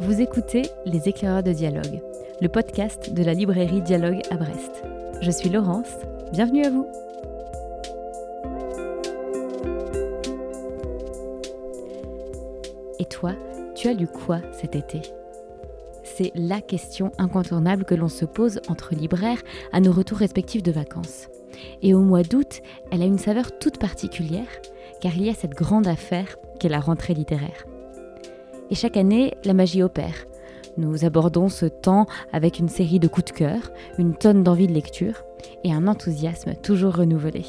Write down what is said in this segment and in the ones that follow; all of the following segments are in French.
Vous écoutez Les éclaireurs de dialogue, le podcast de la librairie Dialogue à Brest. Je suis Laurence, bienvenue à vous. Et toi, tu as lu quoi cet été? C'est la question incontournable que l'on se pose entre libraires à nos retours respectifs de vacances. Et au mois d'août, elle a une saveur toute particulière, car il y a cette grande affaire qu'est la rentrée littéraire. Et chaque année, la magie opère. Nous abordons ce temps avec une série de coups de cœur, une tonne d'envie de lecture et un enthousiasme toujours renouvelé.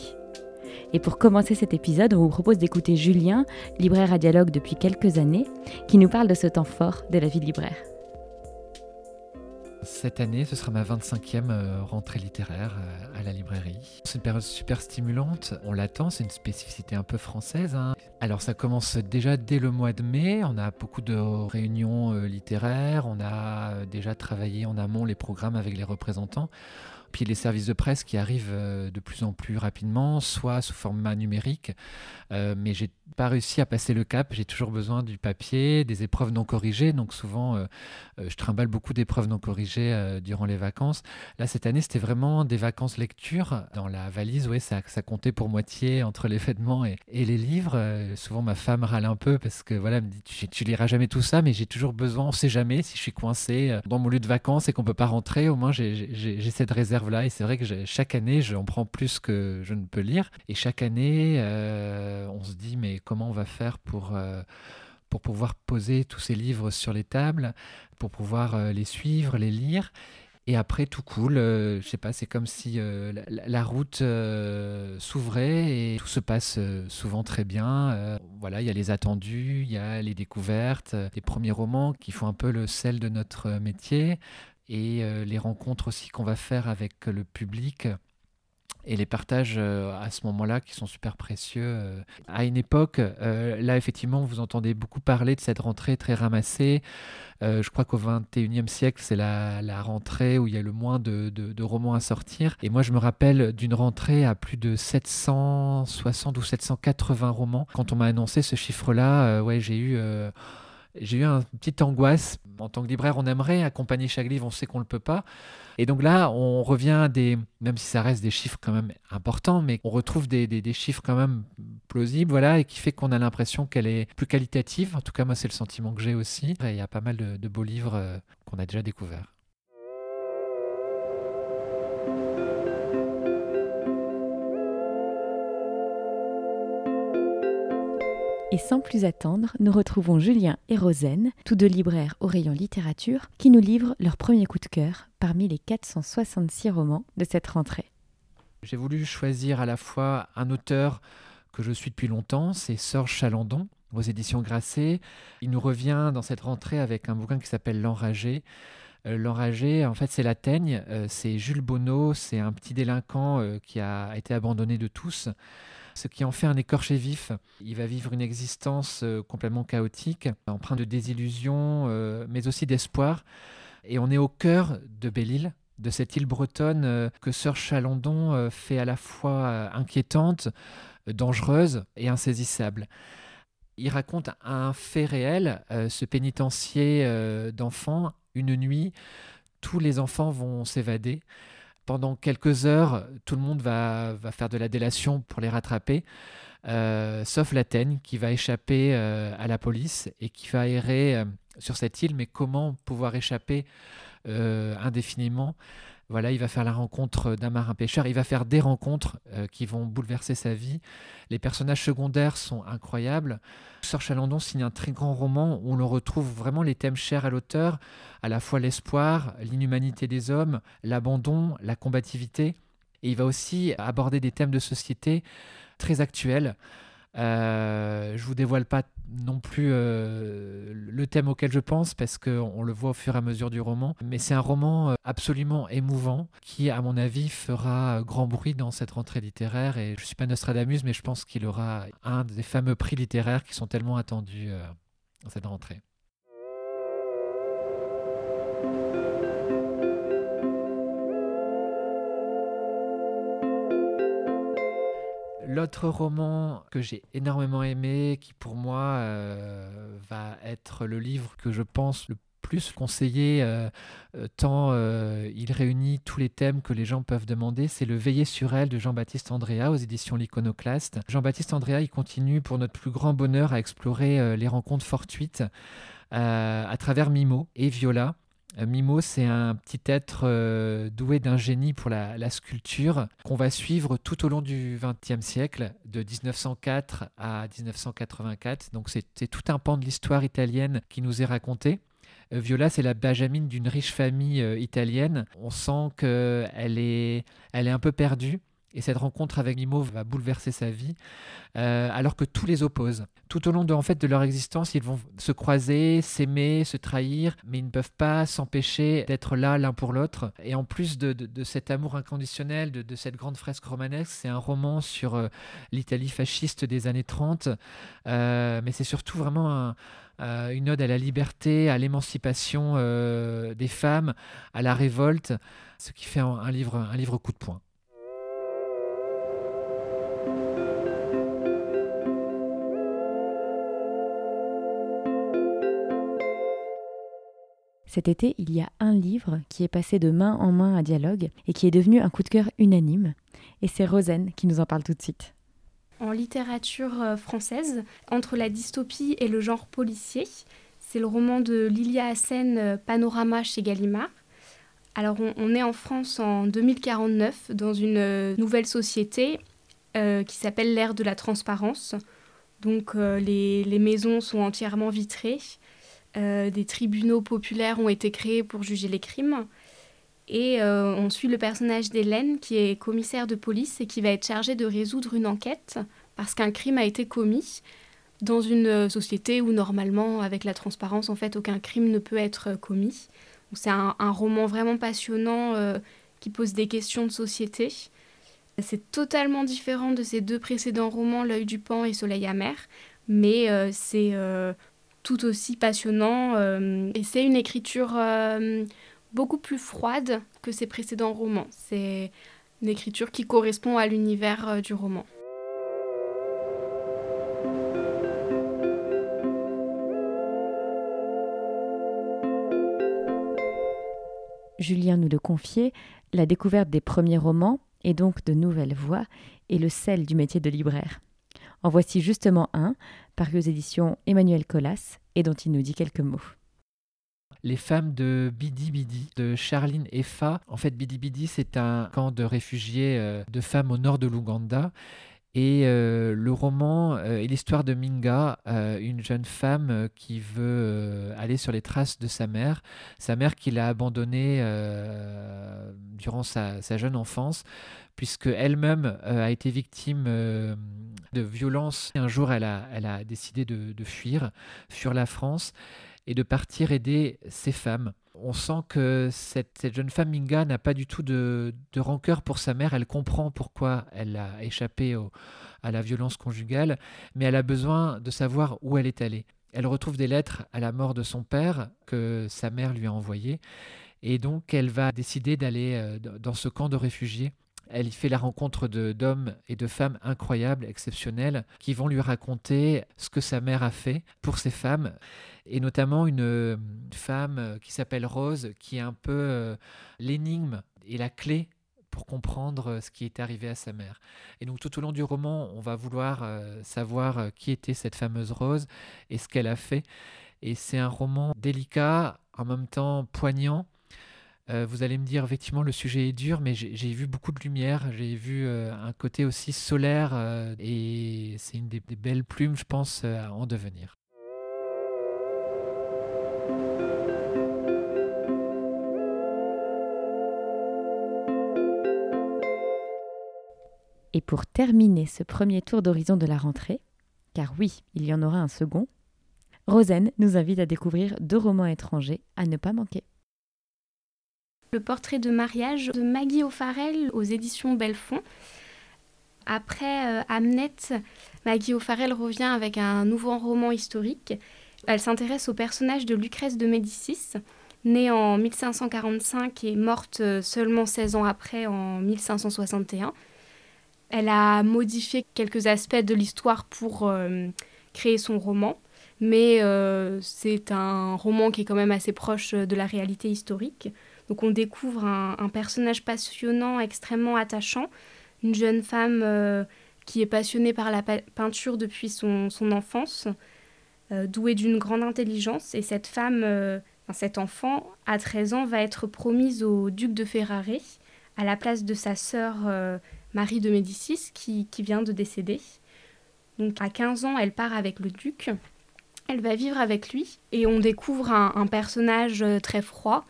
Et pour commencer cet épisode, on vous propose d'écouter Julien, libraire à dialogue depuis quelques années, qui nous parle de ce temps fort de la vie de libraire. Cette année, ce sera ma 25e euh, rentrée littéraire euh, à la librairie. C'est une période super stimulante, on l'attend, c'est une spécificité un peu française. Hein. Alors ça commence déjà dès le mois de mai, on a beaucoup de réunions euh, littéraires, on a déjà travaillé en amont les programmes avec les représentants puis les services de presse qui arrivent de plus en plus rapidement, soit sous format numérique, euh, mais j'ai pas réussi à passer le cap. J'ai toujours besoin du papier, des épreuves non corrigées. Donc souvent, euh, euh, je trimballe beaucoup d'épreuves non corrigées durant les vacances. Là, cette année, c'était vraiment des vacances lecture. Dans la valise, oui, ça, ça comptait pour moitié entre les vêtements et, les livres. souvent, ma femme râle un peu parce que voilà, tu, tu liras jamais tout ça, mais j'ai toujours besoin. On sait jamais si je suis coincé dans mon lieu de vacances et qu'on peut pas rentrer. Au moins, j'ai cette réserve-là. Et c'est vrai que chaque année, j'en prends plus que je ne peux lire. Et chaque année, euh, on se dit mais comment on va faire pour, euh, pour pouvoir poser tous ces livres sur les tables, pour pouvoir euh, les suivre, les lire. Et après, tout cool. je sais pas, c'est comme si la, route s'ouvrait et tout se passe souvent très bien. voilà, il y a les attendus, il y a les découvertes, les premiers romans qui font un peu le sel de notre métier et les rencontres aussi qu'on va faire avec le public et les partages euh, à ce moment-là qui sont super précieux. Euh. À une époque, euh, là effectivement, vous entendez beaucoup parler de cette rentrée très ramassée. je crois qu'au 21e siècle, c'est la, rentrée où il y a le moins de, de, romans à sortir. Et moi, je me rappelle d'une rentrée à plus de 760 ou 780 romans. Quand on m'a annoncé ce chiffre-là, ouais, j'ai eu j'ai eu une petite angoisse. En tant que libraire, on aimerait accompagner chaque livre, on sait qu'on ne le peut pas. Et donc là, on revient à des, même si ça reste des chiffres quand même importants, mais on retrouve des, des, chiffres quand même plausibles, voilà, et qui fait qu'on a l'impression qu'elle est plus qualitative. En tout cas, moi, c'est le sentiment que j'ai aussi. il y a pas mal de, de beaux livres euh, qu'on a déjà découverts. Et sans plus attendre, nous retrouvons Julien et Rosen, tous deux libraires au rayon littérature, qui nous livrent leur premier coup de cœur parmi les 466 romans de cette rentrée. J'ai voulu choisir à la fois un auteur que je suis depuis longtemps, c'est Serge Chalandon, aux éditions Grasset. Il nous revient dans cette rentrée avec un bouquin qui s'appelle L'Enragé. Euh, L'Enragé, en fait, c'est la teigne, euh, c'est Jules Bonneau, c'est un petit délinquant euh, qui a été abandonné de tous ce qui en fait un écorché vif. Il va vivre une existence euh, complètement chaotique, empreinte de désillusion, euh, mais aussi d'espoir. Et on est au cœur de Belle-Île, de cette île bretonne euh, que Sir Chalandon fait à la fois inquiétante, dangereuse et insaisissable. Il raconte un fait réel, ce pénitencier d'enfants, une nuit, tous les enfants vont s'évader pendant quelques heures, tout le monde va, faire de la délation pour les rattraper, euh, sauf l'Athènes qui va échapper euh, à la police et qui va errer euh, sur cette île. Mais comment pouvoir échapper indéfiniment? Voilà, il va faire la rencontre d'un marin pêcheur, il va faire des rencontres euh, qui vont bouleverser sa vie. Les personnages secondaires sont incroyables. Sir Chalandon signe un très grand roman où l'on retrouve vraiment les thèmes chers à l'auteur, à la fois l'espoir, l'inhumanité des hommes, l'abandon, la combativité. Et il va aussi aborder des thèmes de société très actuels. Euh, je vous dévoile pas non plus euh, le thème auquel je pense parce qu'on le voit au fur et à mesure du roman. Mais c'est un roman euh, absolument émouvant qui, à mon avis, fera grand bruit dans cette rentrée littéraire. Et je ne suis pas Nostradamus, mais je pense qu'il aura un des fameux prix littéraires qui sont tellement attendus dans cette rentrée. L'autre roman que j'ai énormément aimé, qui pour moi va être le livre que je pense le plus conseillé, euh, euh, tant euh, il réunit tous les thèmes que les gens peuvent demander. C'est Le Veiller sur elle de Jean-Baptiste Andrea aux éditions L'Iconoclaste. Jean-Baptiste Andrea, il continue pour notre plus grand bonheur à explorer les rencontres fortuites à travers Mimo et Viola. Mimo, c'est un petit être doué d'un génie pour la, sculpture qu'on va suivre tout au long du XXe siècle, de 1904 à 1984. Donc c'est tout un pan de l'histoire italienne qui nous est raconté. Euh, Viola, c'est la Benjamine d'une riche famille euh, italienne. On sent qu'elle est, elle est un peu perdue. Et cette rencontre avec Mimo va bouleverser sa vie, euh, alors que tous les opposent. Tout au long de, en fait, de leur existence, ils vont se croiser, s'aimer, se trahir, mais ils ne peuvent pas s'empêcher d'être là l'un pour l'autre. Et en plus de, cet amour inconditionnel, de, cette grande fresque romanesque, c'est un roman sur l'Italie fasciste des années 30, mais c'est surtout vraiment un, euh, une ode à la liberté, à l'émancipation euh, des femmes, à la révolte, ce qui fait un, livre, un livre coup de poing. Cet été, il y a un livre qui est passé de main en main à dialogue et qui est devenu un coup de cœur unanime. Et c'est Rosen qui nous en parle tout de suite en littérature euh, française, entre la dystopie et le genre policier. C'est le roman de Lilia Hassen, euh, Panorama chez Gallimard. Alors on, est en France en 2049 dans une euh, nouvelle société qui s'appelle l'ère de la transparence. Donc les, les, maisons sont entièrement vitrées, des tribunaux populaires ont été créés pour juger les crimes. Et euh, on suit le personnage d'Hélène qui est commissaire de police et qui va être chargée de résoudre une enquête parce qu'un crime a été commis dans une euh, société où normalement, avec la transparence, en fait, aucun crime ne peut être euh, commis. C'est un, roman vraiment passionnant qui pose des questions de société. C'est totalement différent de ses deux précédents romans, L'œil du pan et Soleil amer, mais c'est tout aussi passionnant et c'est une écriture beaucoup plus froide que ses précédents romans. C'est une écriture qui correspond à l'univers euh, du roman. Julien nous le confiait, la découverte des premiers romans et donc de nouvelles voix est le sel du métier de libraire. En voici justement un, paru aux éditions Emmanuel Collas, et dont il nous dit quelques mots. Les femmes de Bidi Bidi, de Charline Effa. En fait, Bidi Bidi, c'est un camp de réfugiés euh, de femmes au nord de l'Ouganda. Et euh, le roman euh, est l'histoire de Minga, une jeune femme qui veut aller sur les traces de sa mère, sa mère qui l'a abandonnée durant sa, jeune enfance, puisque elle-même a été victime de violences. Un jour, elle a, décidé de, de fuir, fuir la France et de partir aider ces femmes. On sent que cette, jeune femme Minga n'a pas du tout de, rancœur pour sa mère. Elle comprend pourquoi elle a échappé à la violence conjugale, mais elle a besoin de savoir où elle est allée. Elle retrouve des lettres à la mort de son père que sa mère lui a envoyées, et donc elle va décider d'aller euh, dans ce camp de réfugiés elle y fait la rencontre d'hommes et de femmes incroyables, exceptionnels, qui vont lui raconter ce que sa mère a fait pour ces femmes et notamment une, femme euh, qui s'appelle Rose, qui est un peu euh, l'énigme et la clé pour comprendre euh, ce qui est arrivé à sa mère. Et donc tout au long du roman, on va vouloir savoir qui était cette fameuse Rose et ce qu'elle a fait. Et c'est un roman délicat, en même temps poignant. Vous allez me dire, effectivement, le sujet est dur, mais j'ai vu beaucoup de lumière, j'ai vu un côté aussi solaire, et c'est une des, des, belles plumes, je pense, à en devenir. Et pour terminer ce premier tour d'horizon de la rentrée, car oui, il y en aura un second, Rosen nous invite à découvrir deux romans étrangers à ne pas manquer. Le portrait de mariage de Maggie O'Farrell aux éditions Belfond. Après euh, Maggie O'Farrell revient avec un nouveau roman historique. Elle s'intéresse au personnage de Lucrèce de Médicis, née en 1545 et morte euh, seulement 16 ans après en 1561. Elle a modifié quelques aspects de l'histoire pour créer son roman, mais c'est un roman qui est quand même assez proche de la réalité historique. Donc on découvre un, personnage passionnant, extrêmement attachant, une jeune femme euh, qui est passionnée par la peinture depuis son, enfance, euh, douée d'une grande intelligence. Et cette femme, euh, cet enfant, à 13 ans, va être promise au duc de Ferrare à la place de sa sœur Marie de Médicis qui, vient de décéder. Donc à 15 ans, elle part avec le duc. Elle va vivre avec lui et on découvre un personnage très froid,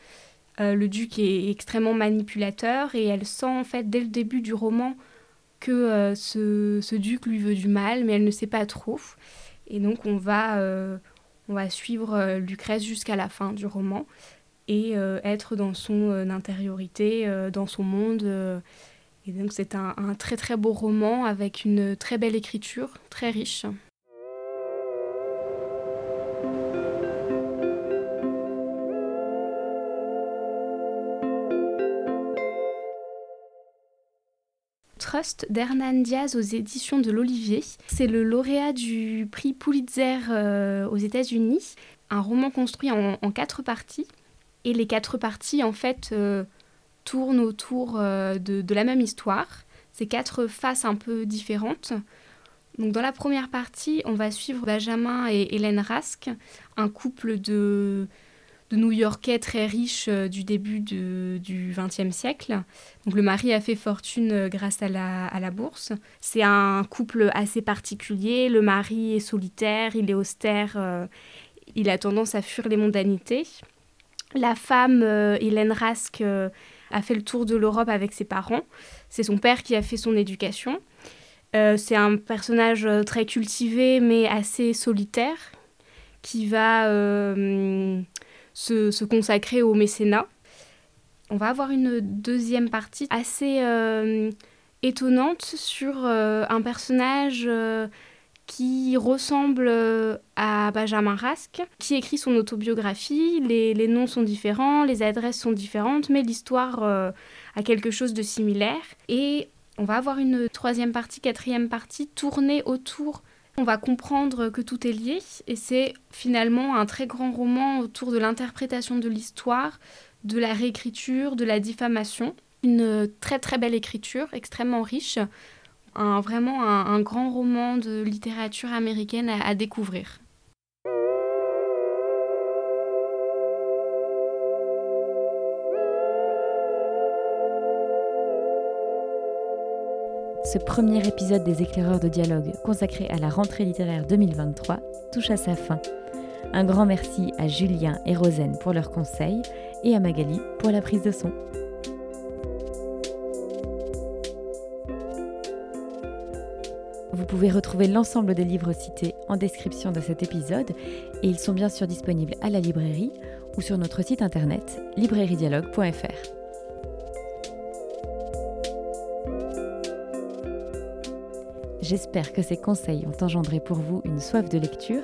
euh, le duc est extrêmement manipulateur et elle sent en fait dès le début du roman que euh, ce, duc lui veut du mal, mais elle ne sait pas trop. Et donc on va, euh, on va suivre Lucrèce jusqu'à la fin du roman et être dans son intériorité, dans son monde. et donc c'est un très très beau roman avec une très belle écriture, très riche. Trust d'Hernan Diaz aux éditions de l'Olivier. C'est le lauréat du prix Pulitzer euh, aux États-Unis. Un roman construit en, quatre parties. Et les quatre parties, en fait, euh, tournent autour euh, de, la même histoire. C'est quatre faces un peu différentes. Donc dans la première partie, on va suivre Benjamin et Hélène Rask, un couple de de New-Yorkais très riches euh, du début du XXe siècle. Donc le mari a fait fortune euh, grâce à la, bourse. C'est un couple assez particulier. Le mari est solitaire, il est austère, euh, il a tendance à fuir les mondanités. La femme, Hélène Rask, a fait le tour de l'Europe avec ses parents. C'est son père qui a fait son éducation. c'est un personnage très cultivé mais assez solitaire qui va se, consacrer au mécénat. On va avoir une deuxième partie assez euh, étonnante sur euh, un personnage euh, qui ressemble à Benjamin Rask, qui écrit son autobiographie. Les, les, noms sont différents, les adresses sont différentes, mais l'histoire a quelque chose de similaire. Et on va avoir une troisième partie, quatrième partie tournée autour on va comprendre que tout est lié et c'est finalement un très grand roman autour de l'interprétation de l'histoire, de la réécriture, de la diffamation. Une très très belle écriture, extrêmement riche, vraiment un, grand roman de littérature américaine à découvrir. Ce premier épisode des éclaireurs de dialogue consacré à la rentrée littéraire 2023 touche à sa fin. Un grand merci à Julien et Rosen pour leurs conseils et à Magali pour la prise de son. Vous pouvez retrouver l'ensemble des livres cités en description de cet épisode et ils sont bien sûr disponibles à la librairie ou sur notre site internet librairiedialogue.fr. J'espère que ces conseils ont engendré pour vous une soif de lecture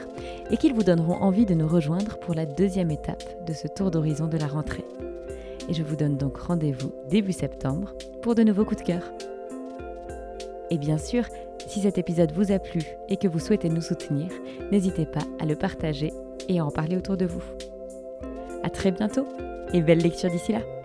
et qu'ils vous donneront envie de nous rejoindre pour la deuxième étape de ce tour d'horizon de la rentrée. Et je vous donne donc rendez-vous début septembre pour de nouveaux coups de cœur. Et bien sûr, si cet épisode vous a plu et que vous souhaitez nous soutenir, n'hésitez pas à le partager et à en parler autour de vous. À très bientôt et belle lecture d'ici là!